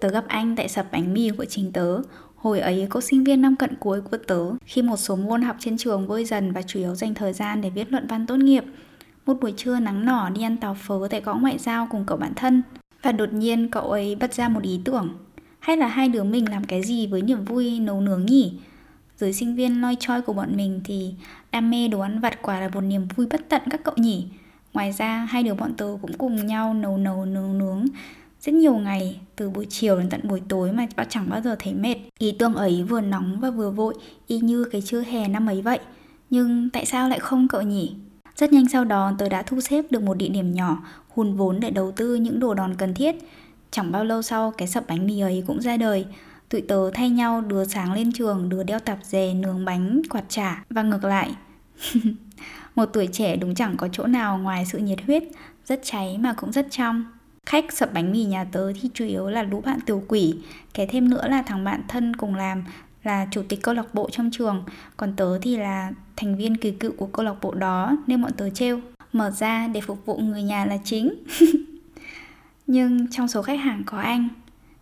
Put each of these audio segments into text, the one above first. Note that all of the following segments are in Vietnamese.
Tớ gặp anh tại sập bánh mì của chính tớ. Hồi ấy cô sinh viên năm cận cuối của tớ khi một số môn học trên trường vơi dần và chủ yếu dành thời gian để viết luận văn tốt nghiệp. Một buổi trưa nắng nỏ đi ăn tàu phớ tại gõ ngoại giao cùng cậu bạn thân. Và đột nhiên cậu ấy bật ra một ý tưởng. Hay là hai đứa mình làm cái gì với niềm vui nấu nướng nhỉ? Giới sinh viên loi choi của bọn mình thì đam mê đồ ăn vặt quả là một niềm vui bất tận các cậu nhỉ? Ngoài ra, hai đứa bọn tớ cũng cùng nhau nấu nấu nướng nướng rất nhiều ngày, từ buổi chiều đến tận buổi tối mà bác chẳng bao giờ thấy mệt. Ý tưởng ấy vừa nóng và vừa vội, y như cái trưa hè năm ấy vậy. Nhưng tại sao lại không cậu nhỉ? Rất nhanh sau đó, tớ đã thu xếp được một địa điểm nhỏ, hùn vốn để đầu tư những đồ đòn cần thiết. Chẳng bao lâu sau, cái sập bánh mì ấy cũng ra đời. Tụi tớ thay nhau đứa sáng lên trường đứa đeo tạp dề, nướng bánh, quạt chả. Và ngược lại, một tuổi trẻ đúng chẳng có chỗ nào ngoài sự nhiệt huyết, rất cháy mà cũng rất trong. Khách sập bánh mì nhà tớ thì chủ yếu là lũ bạn tiểu quỷ Cái thêm nữa là thằng bạn thân cùng làm là chủ tịch câu lạc bộ trong trường. Còn tớ thì là thành viên kỳ cựu của câu lạc bộ đó nên bọn tớ trêu. Mở ra để phục vụ người nhà là chính. Nhưng trong số khách hàng có anh,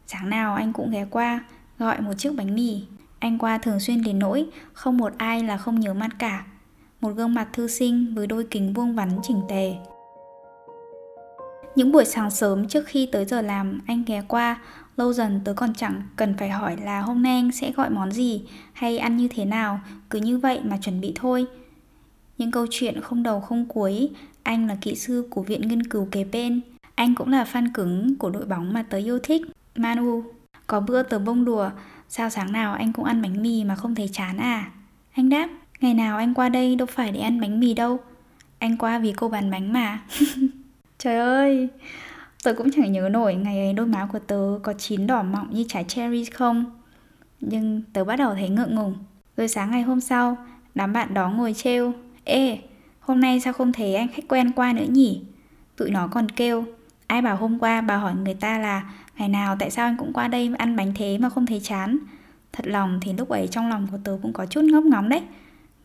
Sáng nào anh cũng ghé qua, gọi một chiếc bánh mì. Anh qua thường xuyên đến nỗi không một ai là không nhớ mặt cả. Một gương mặt thư sinh với đôi kính vuông vắn chỉnh tề những buổi sáng sớm trước khi tới giờ làm anh ghé qua, lâu dần tớ còn chẳng cần phải hỏi là hôm nay anh sẽ gọi món gì hay ăn như thế nào, cứ như vậy mà chuẩn bị thôi. Những câu chuyện không đầu không cuối, anh là kỹ sư của viện nghiên cứu kế bên, anh cũng là fan cứng của đội bóng mà tớ yêu thích, Manu. Có bữa tớ bông đùa, sao sáng nào anh cũng ăn bánh mì mà không thấy chán à? Anh đáp, ngày nào anh qua đây đâu phải để ăn bánh mì đâu. Anh qua vì cô bán bánh mà. Trời ơi, tớ cũng chẳng nhớ nổi ngày ấy đôi má của tớ có chín đỏ mọng như trái cherry không. Nhưng tớ bắt đầu thấy ngượng ngùng. Rồi sáng ngày hôm sau, đám bạn đó ngồi trêu. Ê, hôm nay sao không thấy anh khách quen qua nữa nhỉ? Tụi nó còn kêu. Ai bảo hôm qua bà hỏi người ta là ngày nào tại sao anh cũng qua đây ăn bánh thế mà không thấy chán. Thật lòng thì lúc ấy trong lòng của tớ cũng có chút ngốc ngóng đấy.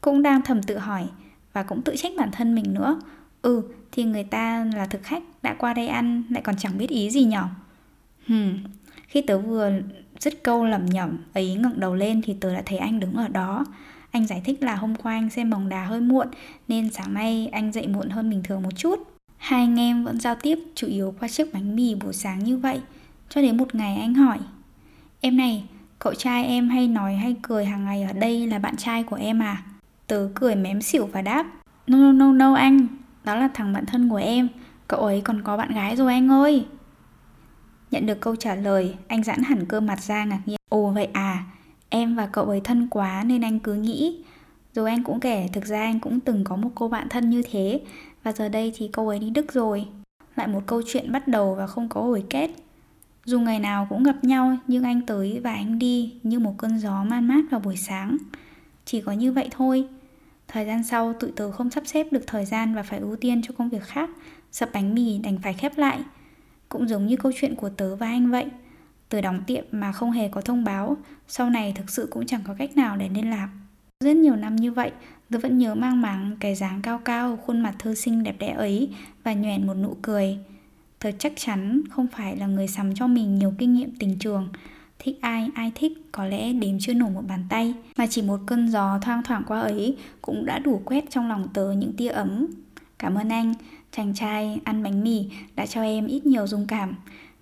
Cũng đang thầm tự hỏi và cũng tự trách bản thân mình nữa Ừ, thì người ta là thực khách đã qua đây ăn lại còn chẳng biết ý gì nhở. Hmm. Khi tớ vừa dứt câu lẩm nhẩm ấy ngẩng đầu lên thì tớ đã thấy anh đứng ở đó. Anh giải thích là hôm qua anh xem bóng đá hơi muộn nên sáng nay anh dậy muộn hơn bình thường một chút. Hai anh em vẫn giao tiếp chủ yếu qua chiếc bánh mì buổi sáng như vậy. Cho đến một ngày anh hỏi Em này, cậu trai em hay nói hay cười hàng ngày ở đây là bạn trai của em à? Tớ cười mém xỉu và đáp No no no no anh, đó là thằng bạn thân của em. Cậu ấy còn có bạn gái rồi anh ơi. Nhận được câu trả lời, Anh giãn hẳn cơ mặt ra ngạc nhiên. Ồ, vậy à? Em và cậu ấy thân quá nên anh cứ nghĩ. Rồi anh cũng kể, thực ra anh cũng từng có một cô bạn thân như thế. Và giờ đây thì cô ấy đi Đức rồi. Lại một câu chuyện bắt đầu và không có hồi kết. Dù ngày nào cũng gặp nhau, Nhưng anh tới và anh đi Như một cơn gió man mát vào buổi sáng. Chỉ có như vậy thôi. Thời gian sau tụi tớ không sắp xếp được thời gian và phải ưu tiên cho công việc khác. Sập bánh mì, đành phải khép lại. Cũng giống như câu chuyện của tớ và anh vậy, Tớ đóng tiệm mà không hề có thông báo, Sau này thực sự cũng chẳng có cách nào để liên lạc. Rất nhiều năm như vậy, Tớ vẫn nhớ mang máng cái dáng cao cao, Khuôn mặt thư sinh đẹp đẽ ấy Và nhoẻn một nụ cười. Tớ chắc chắn không phải là người sắm cho mình nhiều kinh nghiệm tình trường Thích ai, ai thích có lẽ đếm chưa nổ một bàn tay Mà chỉ một cơn gió thoang thoảng qua ấy Cũng đã đủ quét trong lòng tớ những tia ấm. Cảm ơn anh, chàng trai ăn bánh mì đã cho em ít nhiều dung cảm.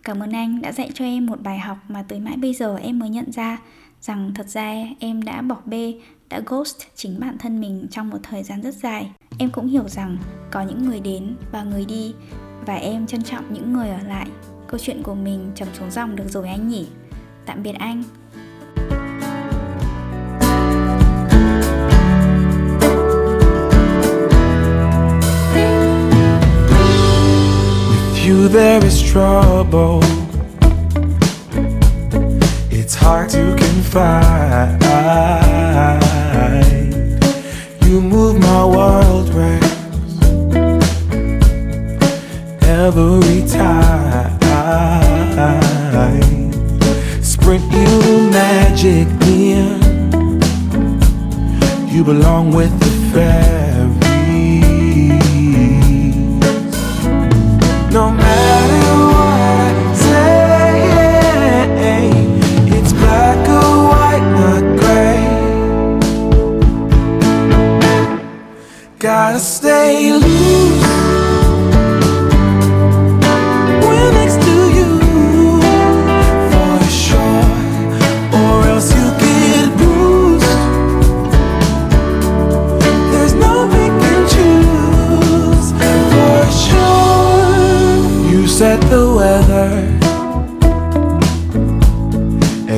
Cảm ơn anh đã dạy cho em một bài học mà tới mãi bây giờ em mới nhận ra Rằng thật ra em đã bỏ bê, đã ghost chính bản thân mình trong một thời gian rất dài. Em cũng hiểu rằng có những người đến và người đi Và em trân trọng những người ở lại. Câu chuyện của mình chầm xuống dòng được rồi anh nhỉ? Tạm biệt anh. With you there is trouble It's hard to confide. You move my world right every time. Sprint you magic in. You belong with the fairies.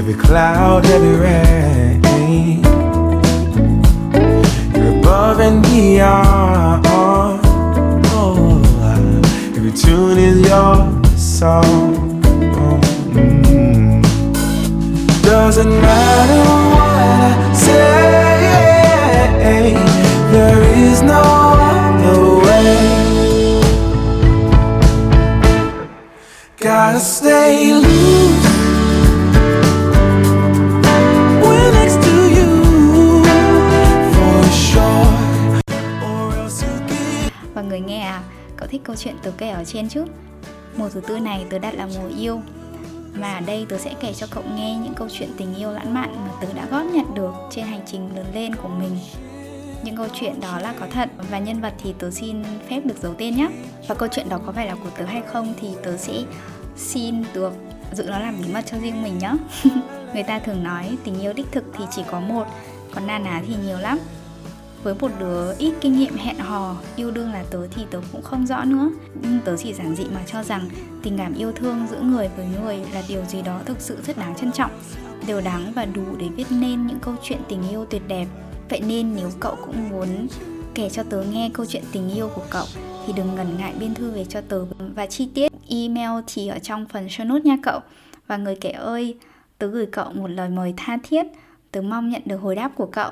Every cloud, every rain. You're above and beyond. Oh, every tune is your song. Mm. Doesn't matter what I say, there is no other way. Gotta stay câu chuyện tớ kể ở trên chứ? Mùa thứ tư này tớ đặt là mùa yêu. Mà ở đây tớ sẽ kể cho cậu nghe những câu chuyện tình yêu lãng mạn mà tớ đã góp nhặt được trên hành trình lớn lên của mình. Những câu chuyện đó là có thật và nhân vật thì tớ xin phép được giấu tên nhé. Và câu chuyện đó có phải là của tớ hay không thì tớ sẽ xin được giữ nó làm bí mật cho riêng mình nhé. Người ta thường nói tình yêu đích thực thì chỉ có một, còn na ná thì nhiều lắm với một đứa ít kinh nghiệm hẹn hò, yêu đương là tớ thì tớ cũng không rõ nữa. Nhưng tớ chỉ giản dị mà cho rằng tình cảm yêu thương giữa người với người là điều gì đó thực sự rất đáng trân trọng, đều đáng và đủ để viết nên những câu chuyện tình yêu tuyệt đẹp. Vậy nên nếu cậu cũng muốn kể cho tớ nghe câu chuyện tình yêu của cậu, thì đừng ngần ngại biên thư về cho tớ và chi tiết email thì ở trong phần show notes nha cậu. Và người kể ơi, tớ gửi cậu một lời mời tha thiết. Tớ mong nhận được hồi đáp của cậu.